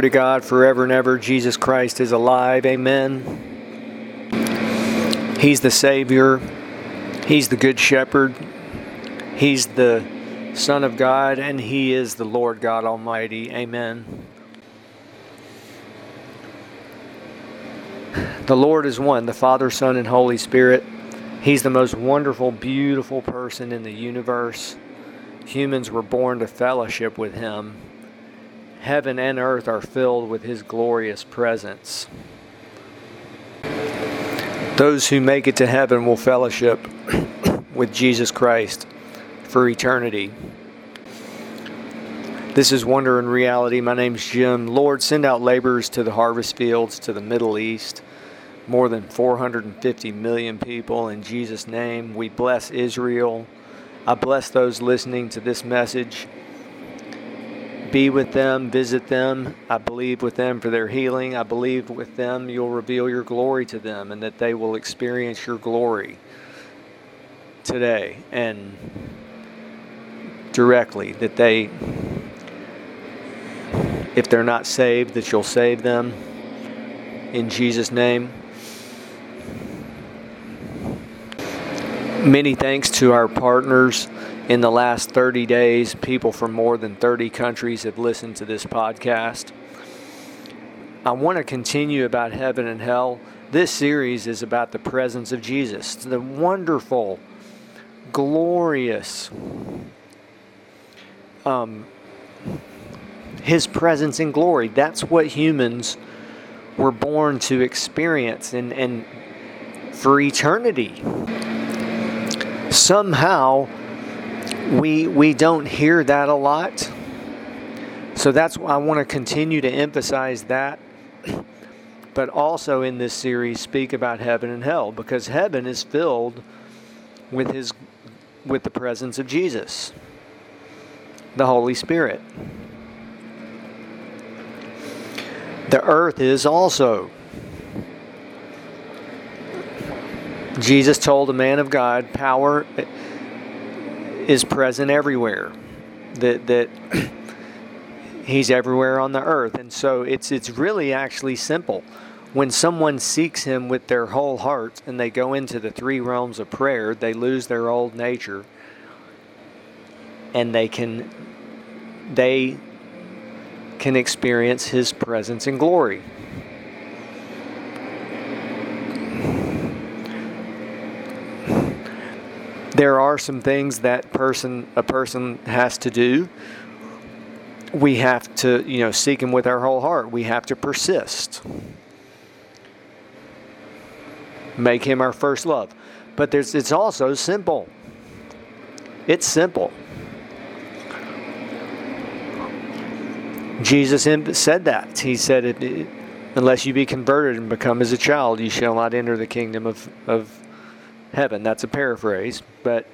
Glory to God forever and ever. Jesus Christ is alive. Amen. He's the Savior. He's the Good Shepherd. He's the Son of God, and He is the Lord God Almighty. Amen. The Lord is one, the Father, Son, and Holy Spirit. He's the most wonderful, beautiful person in the universe. Humans were born to fellowship with Him. Heaven and earth are filled with His glorious presence. Those who make it to heaven will fellowship with Jesus Christ for eternity. This is Wonder and Reality. My name's Jim. Lord, send out laborers to the harvest fields, to the Middle East. More than 450 million people. In Jesus' name, we bless Israel. I bless those listening to this message. Be with them, visit them. I believe with them for their healing. I believe with them you'll reveal your glory to them and that they will experience your glory today and directly. That they, if they're not saved, that you'll save them in Jesus' name. Many thanks to our partners in the last 30 days. People from more than 30 countries have listened to this podcast. I want to continue about heaven and hell. This series is about the presence of Jesus, the wonderful, glorious, um, His presence in glory. That's what humans were born to experience and, and for eternity somehow we we don't hear that a lot. So that's why I want to continue to emphasize that. But also in this series speak about heaven and hell because heaven is filled with his with the presence of Jesus. The Holy Spirit. The earth is also Jesus told a man of God, power is present everywhere. That that he's everywhere on the earth. And so it's it's really actually simple. When someone seeks him with their whole heart and they go into the three realms of prayer, they lose their old nature and they can they can experience his presence and glory. There are some things that person a person has to do. We have to, you know, seek him with our whole heart. We have to persist. Make him our first love. But there's it's also simple. It's simple. Jesus said that. He said, "Unless you be converted and become as a child, you shall not enter the kingdom of, of heaven. That's a paraphrase, but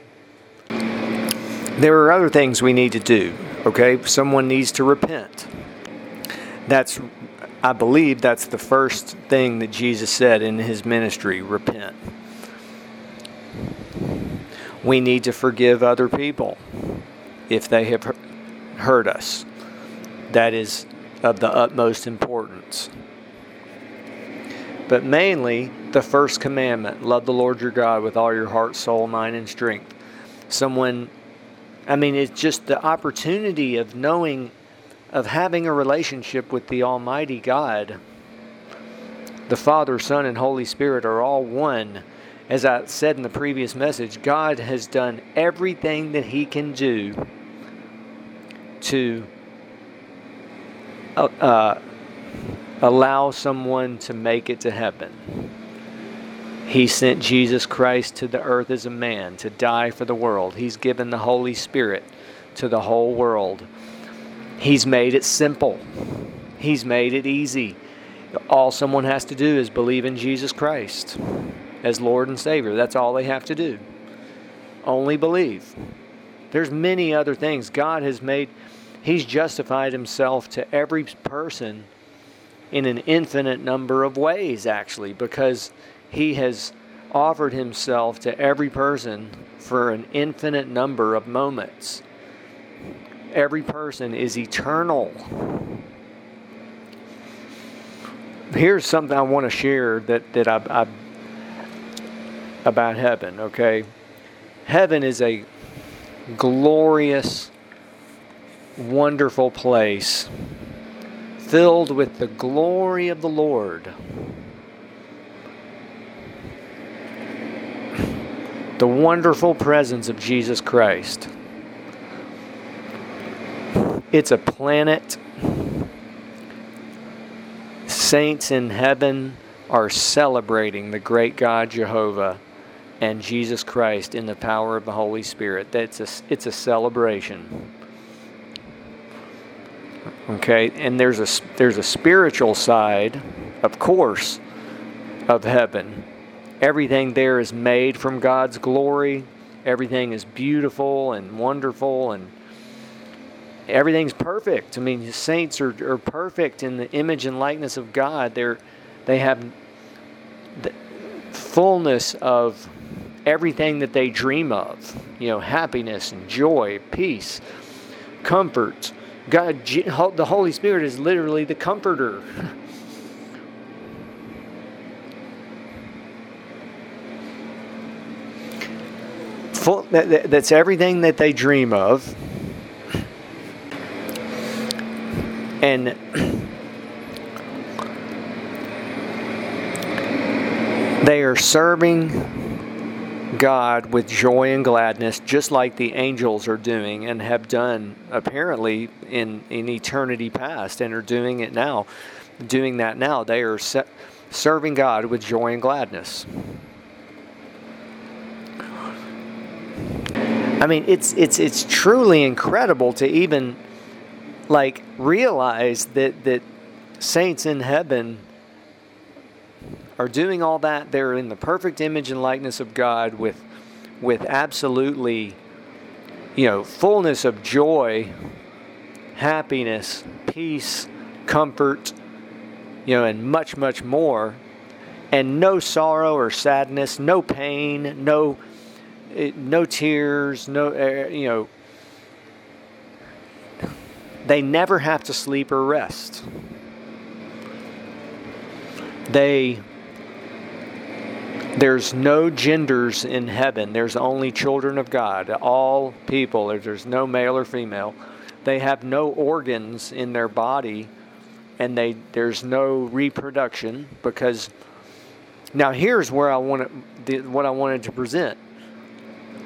there are other things we need to do. Okay, someone needs to repent. That's, I believe, that's the first thing that Jesus said in his ministry repent. We need to forgive other people if they have hurt us. That is of the utmost importance. But mainly, the first commandment love the Lord your God with all your heart, soul, mind, and strength. Someone, I mean, it's just the opportunity of knowing, of having a relationship with the Almighty God. The Father, Son, and Holy Spirit are all one. As I said in the previous message, God has done everything that He can do to uh, uh, allow someone to make it to heaven. He sent Jesus Christ to the earth as a man to die for the world. He's given the Holy Spirit to the whole world. He's made it simple. He's made it easy. All someone has to do is believe in Jesus Christ as Lord and Savior. That's all they have to do. Only believe. There's many other things God has made. He's justified himself to every person in an infinite number of ways, actually, because He has offered Himself to every person for an infinite number of moments. Every person is eternal. here's something I want to share that that I, I about heaven. Okay, heaven is a glorious, wonderful place filled with the glory of the Lord. The wonderful presence of Jesus Christ. It's a planet. Saints in heaven are celebrating the great God Jehovah and Jesus Christ in the power of the Holy Spirit. That's a, it's a celebration. Okay, and there's a there's a spiritual side, of course, of heaven. Everything there is made from God's glory. Everything is beautiful and wonderful and everything's perfect. I mean, the saints are, are perfect in the image and likeness of God. They're they have the fullness of everything that they dream of. You know, happiness and joy, peace, comfort. God, the Holy Spirit is literally the comforter. Full, that, that's everything that they dream of. And they are serving God with joy and gladness, just like the angels are doing and have done apparently in, in eternity past and are doing it now. Doing that now. They are se- serving God with joy and gladness. I mean, it's it's it's truly incredible to even like realize that that saints in heaven are doing all that, they're in the perfect image and likeness of God with with absolutely you know, fullness of joy, happiness, peace, comfort, you know, and much much more. And no sorrow or sadness, no pain, no eh, no tears, no eh, you know, they never have to sleep or rest. They there's no genders in heaven. There's only children of God. All people, there's no male or female. They have no organs in their body and they there's no reproduction because now here's where I want what I wanted to present.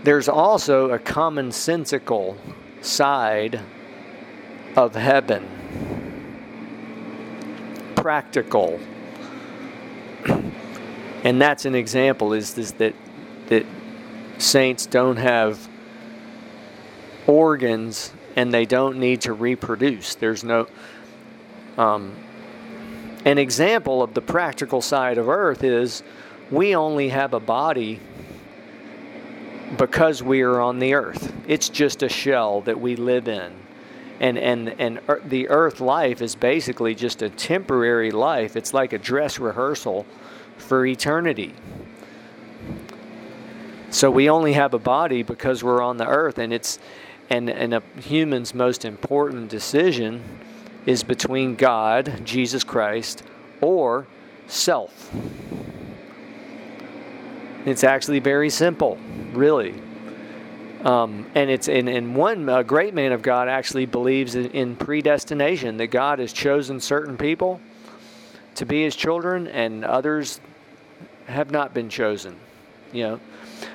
There's also a commonsensical side of heaven. Practical and that's an example is this that that saints don't have organs and they don't need to reproduce there's no um, an example of the practical side of earth is we only have a body because we are on the earth it's just a shell that we live in and and and the earth life is basically just a temporary life it's like a dress rehearsal for eternity. So we only have a body because we're on the earth, and it's and and a human's most important decision is between God, Jesus Christ, or self. It's actually very simple, really. Um, and it's and, and one a great man of God actually believes in, in predestination that God has chosen certain people to be his children and others have not been chosen, you know.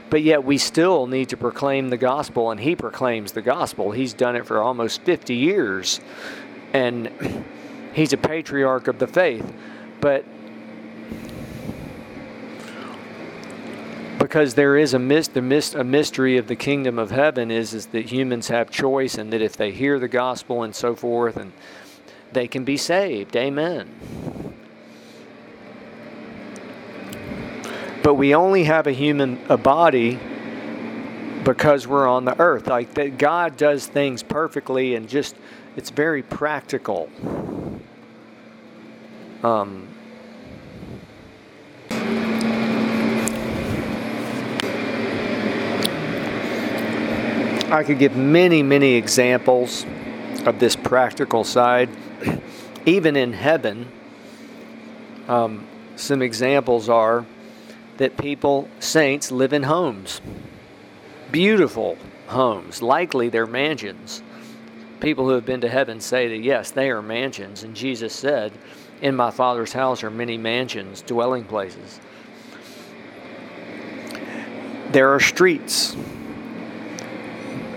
But yet we still need to proclaim the gospel, and he proclaims the gospel. He's done it for almost 50 years, and he's a patriarch of the faith. But because there is a mist, the a mystery of the kingdom of heaven is is that humans have choice, and that if they hear the gospel and so forth, and they can be saved. Amen. but we only have a human a body because we're on the earth like that god does things perfectly and just it's very practical um, I could give many, many examples of this practical side. Even in heaven, Um, some examples are that people, saints, live in homes, beautiful homes, likely they're mansions. People who have been to heaven say that yes, they are mansions, and Jesus said, In my Father's house are many mansions, dwelling places. There are streets.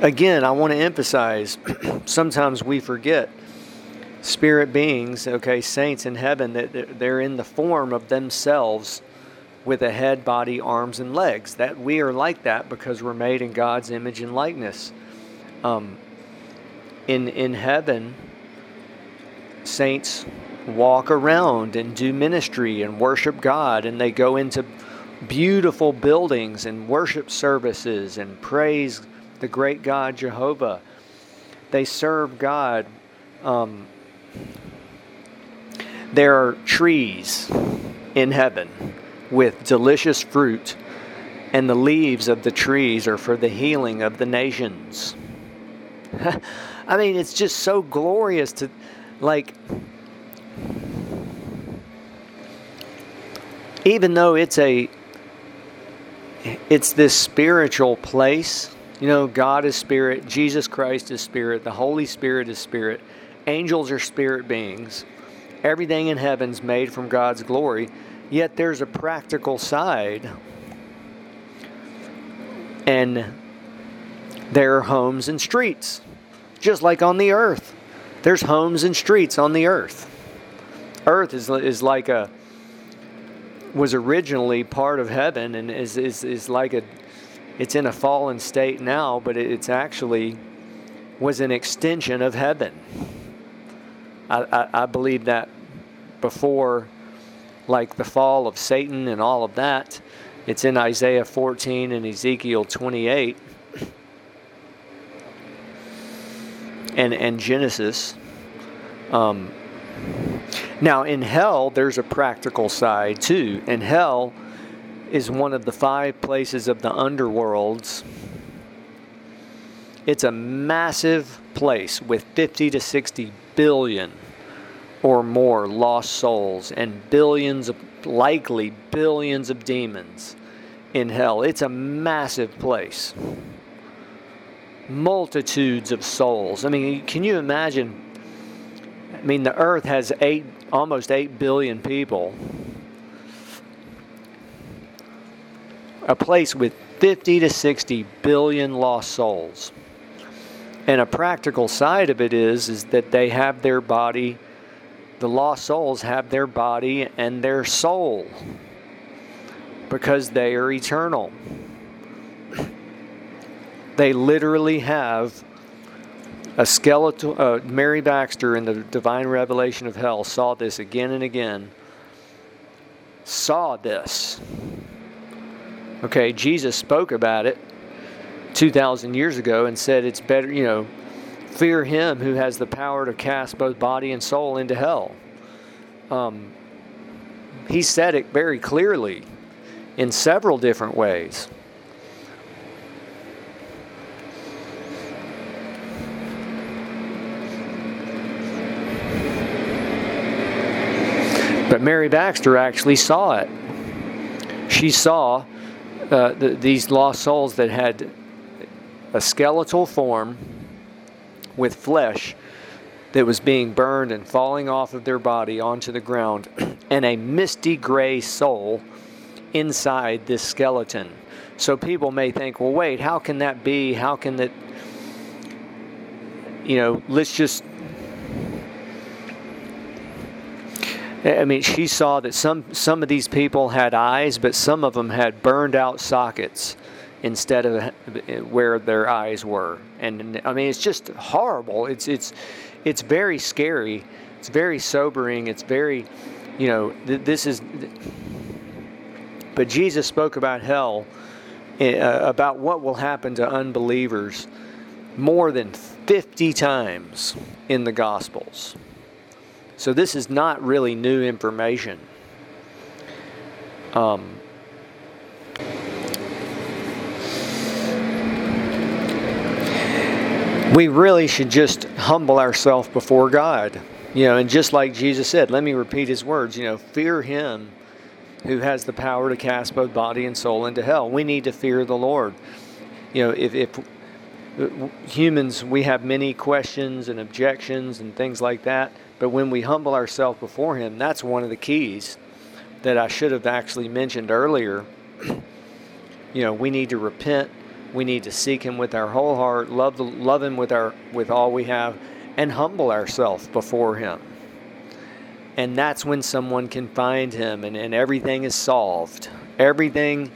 Again, I want to emphasize sometimes we forget spirit beings, okay, saints in heaven, that they're in the form of themselves with a head, body, arms, and legs. That we are like that because we're made in God's image and likeness. Um, in in heaven, saints walk around and do ministry and worship God, and they go into beautiful buildings and worship services and praise the great God Jehovah. They serve God. Um, there are trees in heaven with delicious fruit, and the leaves of the trees are for the healing of the nations. I mean, it's just so glorious to, like, even though it's a it's this spiritual place you know god is spirit jesus christ is spirit the holy spirit is spirit angels are spirit beings everything in heaven's made from god's glory Yet there's a practical side. And there are homes and streets, just like on the earth. There's homes and streets on the earth. Earth is, is like a, was originally part of heaven and is, is, is like a, it's in a fallen state now, but it's actually was an extension of heaven. I, I, I believe that before like the fall of Satan and all of that. It's in Isaiah 14 and Ezekiel 28 and, and Genesis. Um, now, in hell, there's a practical side too. And hell is one of the five places of the underworlds. It's a massive place with 50 to 60 billion or more lost souls and billions of, likely billions of demons in hell. It's a massive place. Multitudes of souls. I mean, can you imagine? I mean, the earth has eight, almost 8 billion people. A place with 50 to 60 billion lost souls. And a practical side of it is, is that they have their body the lost souls have their body and their soul because they are eternal. They literally have a skeletal. Uh, Mary Baxter in the Divine Revelation of Hell saw this again and again. Saw this. Okay, Jesus spoke about it 2,000 years ago and said it's better, you know, fear him who has the power to cast both body and soul into hell. Um, he said it very clearly in several different ways. But Mary Baxter actually saw it. She saw uh, the, these lost souls that had a skeletal form with flesh that was being burned and falling off of their body onto the ground, and a misty gray soul inside this skeleton. So people may think, well, wait, how can that be? How can that, you know, let's just. I mean, she saw that some, some of these people had eyes, but some of them had burned out sockets instead of where their eyes were. And I mean, it's just horrible. It's it's it's very scary. It's very sobering. It's very, you know, th- this is. But Jesus spoke about hell, uh, about what will happen to unbelievers, more than 50 times in the Gospels. So this is not really new information. Um, we really should just humble ourselves before God. You know, and just like Jesus said, let me repeat his words, you know, fear him who has the power to cast both body and soul into hell. We need to fear the Lord. You know, if, if humans, we have many questions and objections and things like that, but when we humble ourselves before him, that's one of the keys that I should have actually mentioned earlier. you know, we need to repent. We need to seek Him with our whole heart, love the, love Him with our with all we have, and humble ourselves before Him. And that's when someone can find Him, and, and everything is solved. Everything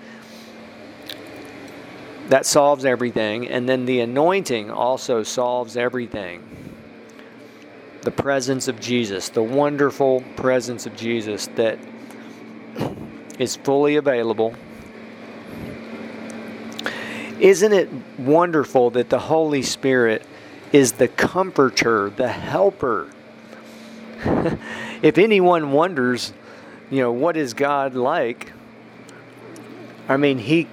that solves everything, and then the anointing also solves everything. The presence of Jesus, the wonderful presence of Jesus that is fully available. Isn't it wonderful that the Holy Spirit is the comforter, the helper? if anyone wonders, you know, what is God like? I mean, he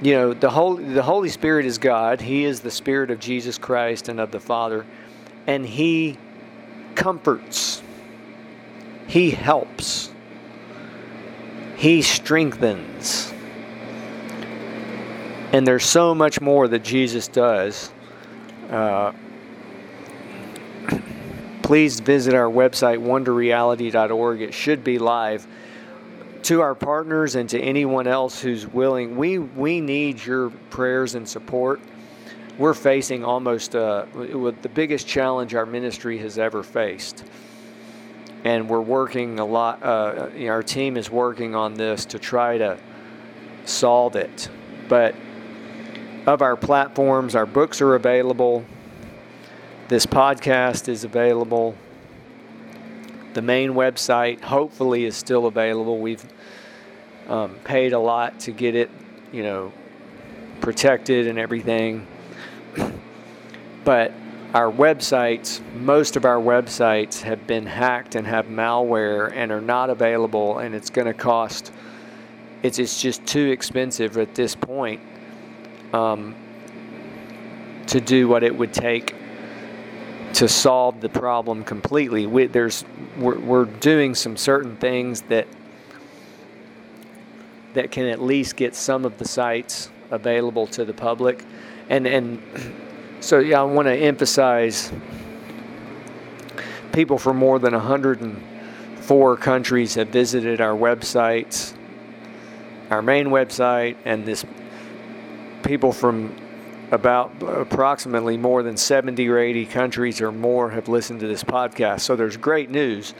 you know, the Holy the Holy Spirit is God. He is the spirit of Jesus Christ and of the Father, and he comforts. He helps. He strengthens. And there's so much more that Jesus does. Uh, please visit our website, wonderreality.org. It should be live. To our partners and to anyone else who's willing, we, we need your prayers and support. We're facing almost uh, the biggest challenge our ministry has ever faced and we're working a lot. Uh, you know, our team is working on this to try to solve it. But of our platforms, our books are available. This podcast is available. The main website, hopefully, is still available. We've um, paid a lot to get it, you know, protected and everything. But our websites, most of our websites have been hacked and have malware and are not available, and it's going to cost. It's it's just too expensive at this point um, to do what it would take to solve the problem completely. We, there's we're, we're doing some certain things that that can at least get some of the sites available to the public, and and so, yeah, I want to emphasize people from more than 104 countries have visited our websites, our main website, and this people from about approximately more than 70 or 80 countries or more have listened to this podcast. So there's great news.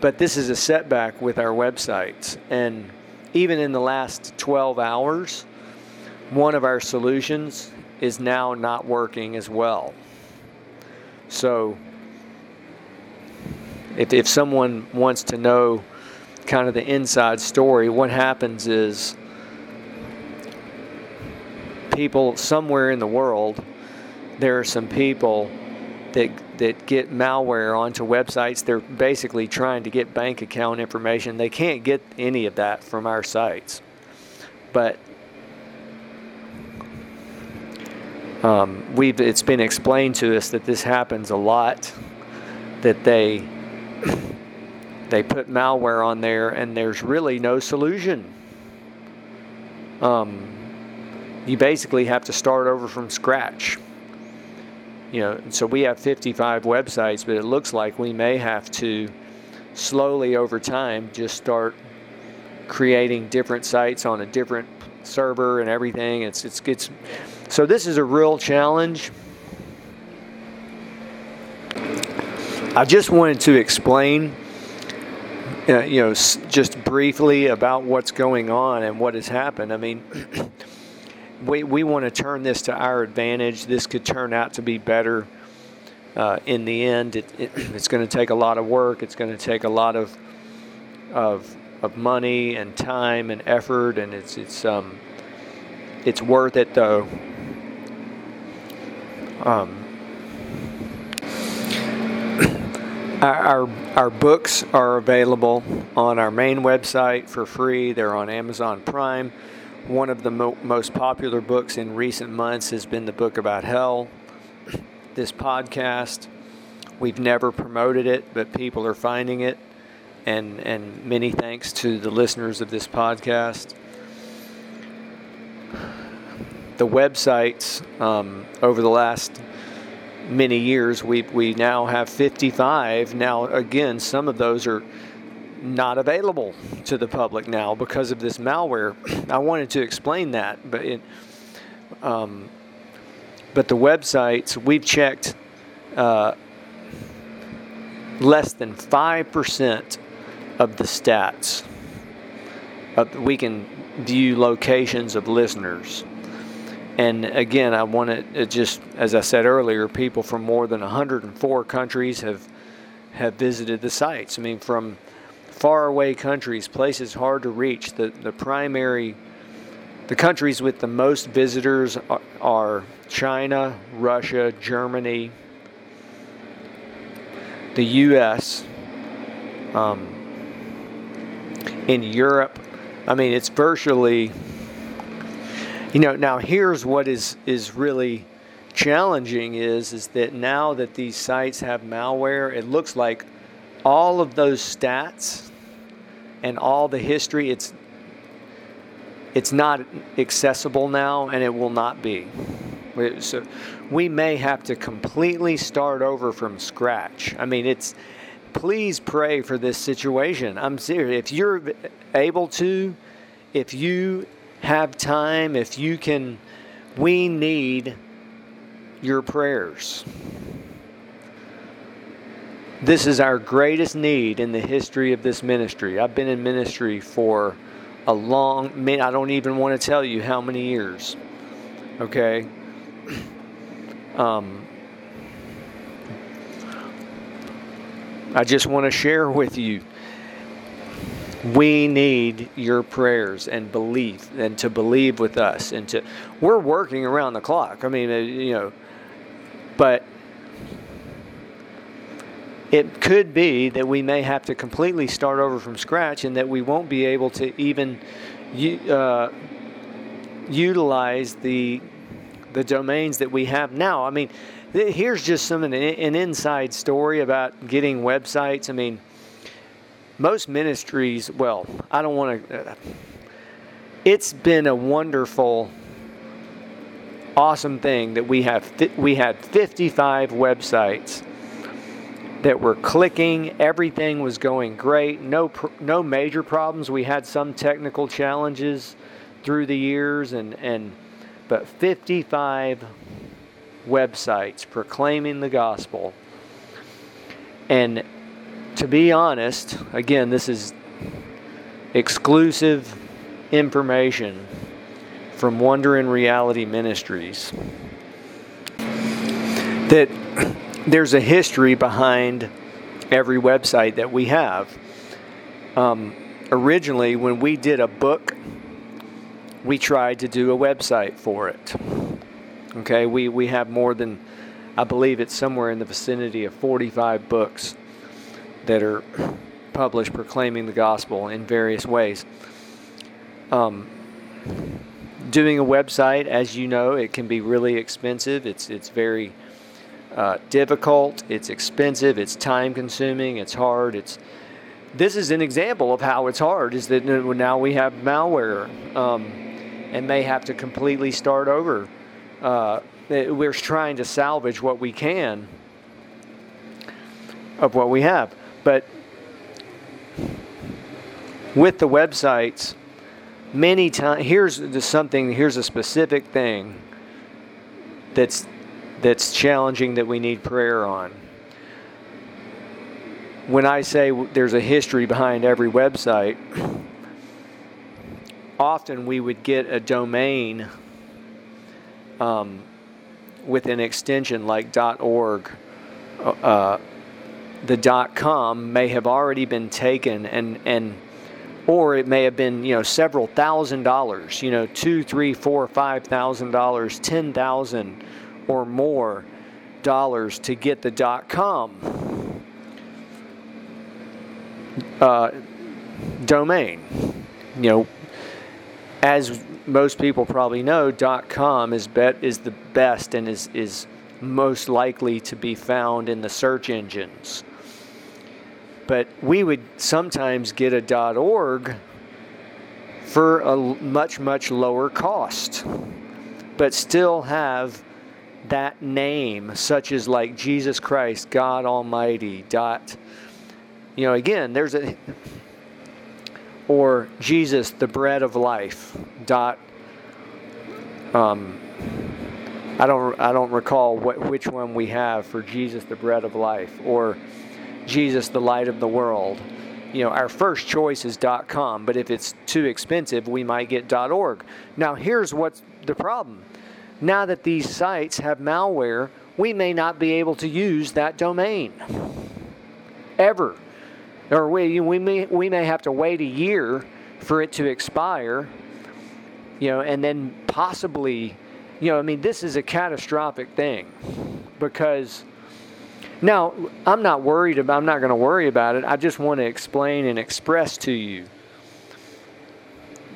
But this is a setback with our websites. And even in the last 12 hours, one of our solutions is now not working as well. So, if, if someone wants to know kind of the inside story, what happens is people somewhere in the world, there are some people that that get malware onto websites. They're basically trying to get bank account information. They can't get any of that from our sites. But Um, we've it's been explained to us that this happens a lot. That they they put malware on there and there's really no solution. Um, you basically have to start over from scratch. You know, so we have 55 websites, but it looks like we may have to slowly over time just start creating different sites on a different server and everything. It's it's it's so this is a real challenge. I just wanted to explain, uh, you know, just briefly about what's going on and what has happened. I mean, we, we want to turn this to our advantage. This could turn out to be better uh, in the end. It, it, it's going to take a lot of work. It's going to take a lot of, of, of money and time and effort, and it's, it's, um, it's worth it though. Um, our, our books are available on our main website for free. They're on Amazon Prime. One of the mo- most popular books in recent months has been the book about hell. This podcast, We've never promoted it, but people are finding it, and and many thanks to the listeners of this podcast. The websites um, over the last many years, we we now have 55. Now again, some of those are not available to the public now because of this malware. I wanted to explain that, but it, um, but the websites we've checked uh, less than five percent of the stats. we can view locations of listeners. And again, I want to just, as I said earlier, people from more than 104 countries have have visited the sites. I mean, from faraway countries, places hard to reach. The the primary, the countries with the most visitors are, are China, Russia, Germany, the U.S. Um, in Europe. I mean, it's virtually, you know. Now, here's what is is really challenging is is that now that these sites have malware, it looks like all of those stats and all the history it's it's not accessible now and it will not be. So we may have to completely start over from scratch. I mean it's please pray for this situation. I'm serious. If you're able to if you have time if you can we need your prayers this is our greatest need in the history of this ministry. I've been in ministry for a long, I don't even want to tell you how many years. Okay? Um, I just want to share with you we need your prayers and belief and to believe with us and to we're working around the clock i mean uh, you know but it could be that we may have to completely start over from scratch and that we won't be able to even uh, utilize the the domains that we have now. I mean, here's just some an, an inside story about getting websites. I mean, most ministries. Well, I don't want to. Uh, it's been a wonderful, awesome thing that we have. We had 55 websites that were clicking. Everything was going great. No, no major problems. We had some technical challenges through the years, and, and but 55 websites proclaiming the gospel. And to be honest, again, this is exclusive information from Wonder and Reality Ministries that there's a history behind every website that we have. Um, originally, when we did a book, we tried to do a website for it. Okay, we, we have more than, I believe it's somewhere in the vicinity of 45 books that are published proclaiming the gospel in various ways. Um, doing a website, as you know, it can be really expensive. It's it's very uh, difficult, it's expensive, it's time consuming, it's hard. It's this is an example of how it's hard. Is that now we have malware um, and may have to completely start over. Uh, we're trying to salvage what we can of what we have, but with the websites, many times here's something. Here's a specific thing that's that's challenging that we need prayer on. When I say there's a history behind every website, often we would get a domain um, with an extension like .org. Uh, the dot com may have already been taken and and or it may have been you know several thousand dollars you know two three four five thousand dollars ten thousand or more dollars to get the dot com uh, domain. You know, as most people probably know, dot com is bet is the best and is is most likely to be found in the search engines. But we would sometimes get a .org for a much much lower cost, but still have that name, such as like Jesus Christ, God Almighty. Dot, you know, again, there's a or Jesus, the bread of life. Dot. Um, I don't I don't recall what which one we have for Jesus, the bread of life, or Jesus, the light of the world. You know, our first choice is .com, but if it's too expensive, we might get .org. Now, here's what's the problem. Now that these sites have malware, we may not be able to use that domain ever. Or we, we, may, we may have to wait a year for it to expire, you know, and then possibly, you know, I mean, this is a catastrophic thing because now I'm not worried about, I'm not going to worry about it. I just want to explain and express to you.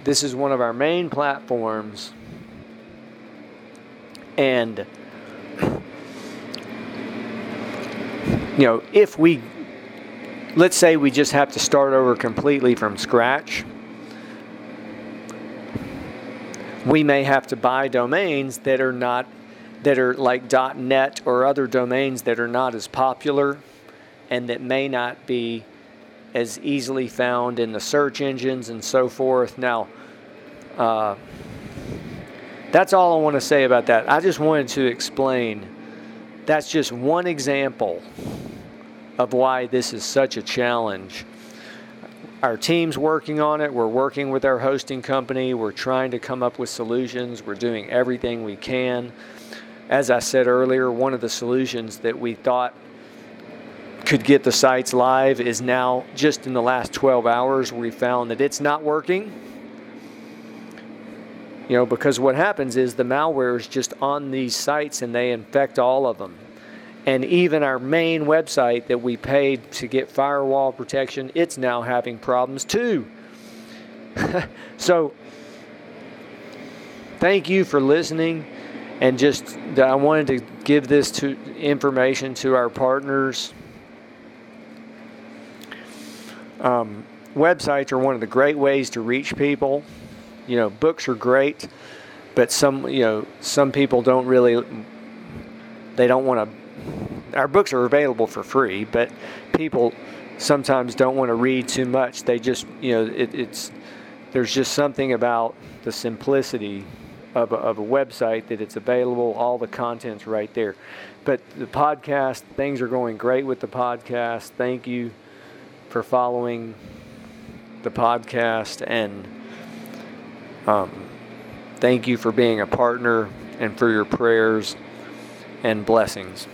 This is one of our main platforms and, you know, if we, let's say we just have to start over completely from scratch, we may have to buy domains that are not, that are like .net or other domains that are not as popular and that may not be as easily found in the search engines and so forth. Now, uh, that's all I want to say about that. I just wanted to explain that's just one example of why this is such a challenge. Our team's working on it. We're working with our hosting company. We're trying to come up with solutions. We're doing everything we can. As I said earlier, one of the solutions that we thought could get the sites live is now just in the last 12 hours we found that it's not working you know, because what happens is the malware is just on these sites and they infect all of them. And even our main website that we paid to get firewall protection, it's now having problems too. so, thank you for listening. And just, I wanted to give this to information to our partners. Um, websites are one of the great ways to reach people you know, books are great, but some, you know, some people don't really, they don't want to. Our books are available for free, but people sometimes don't want to read too much. They just, you know, it, it's there's just something about the simplicity of a, of a website that it's available. All the content's right there. But the podcast, things are going great with the podcast. Thank you for following the podcast and um, thank you for being a partner and for your prayers and blessings.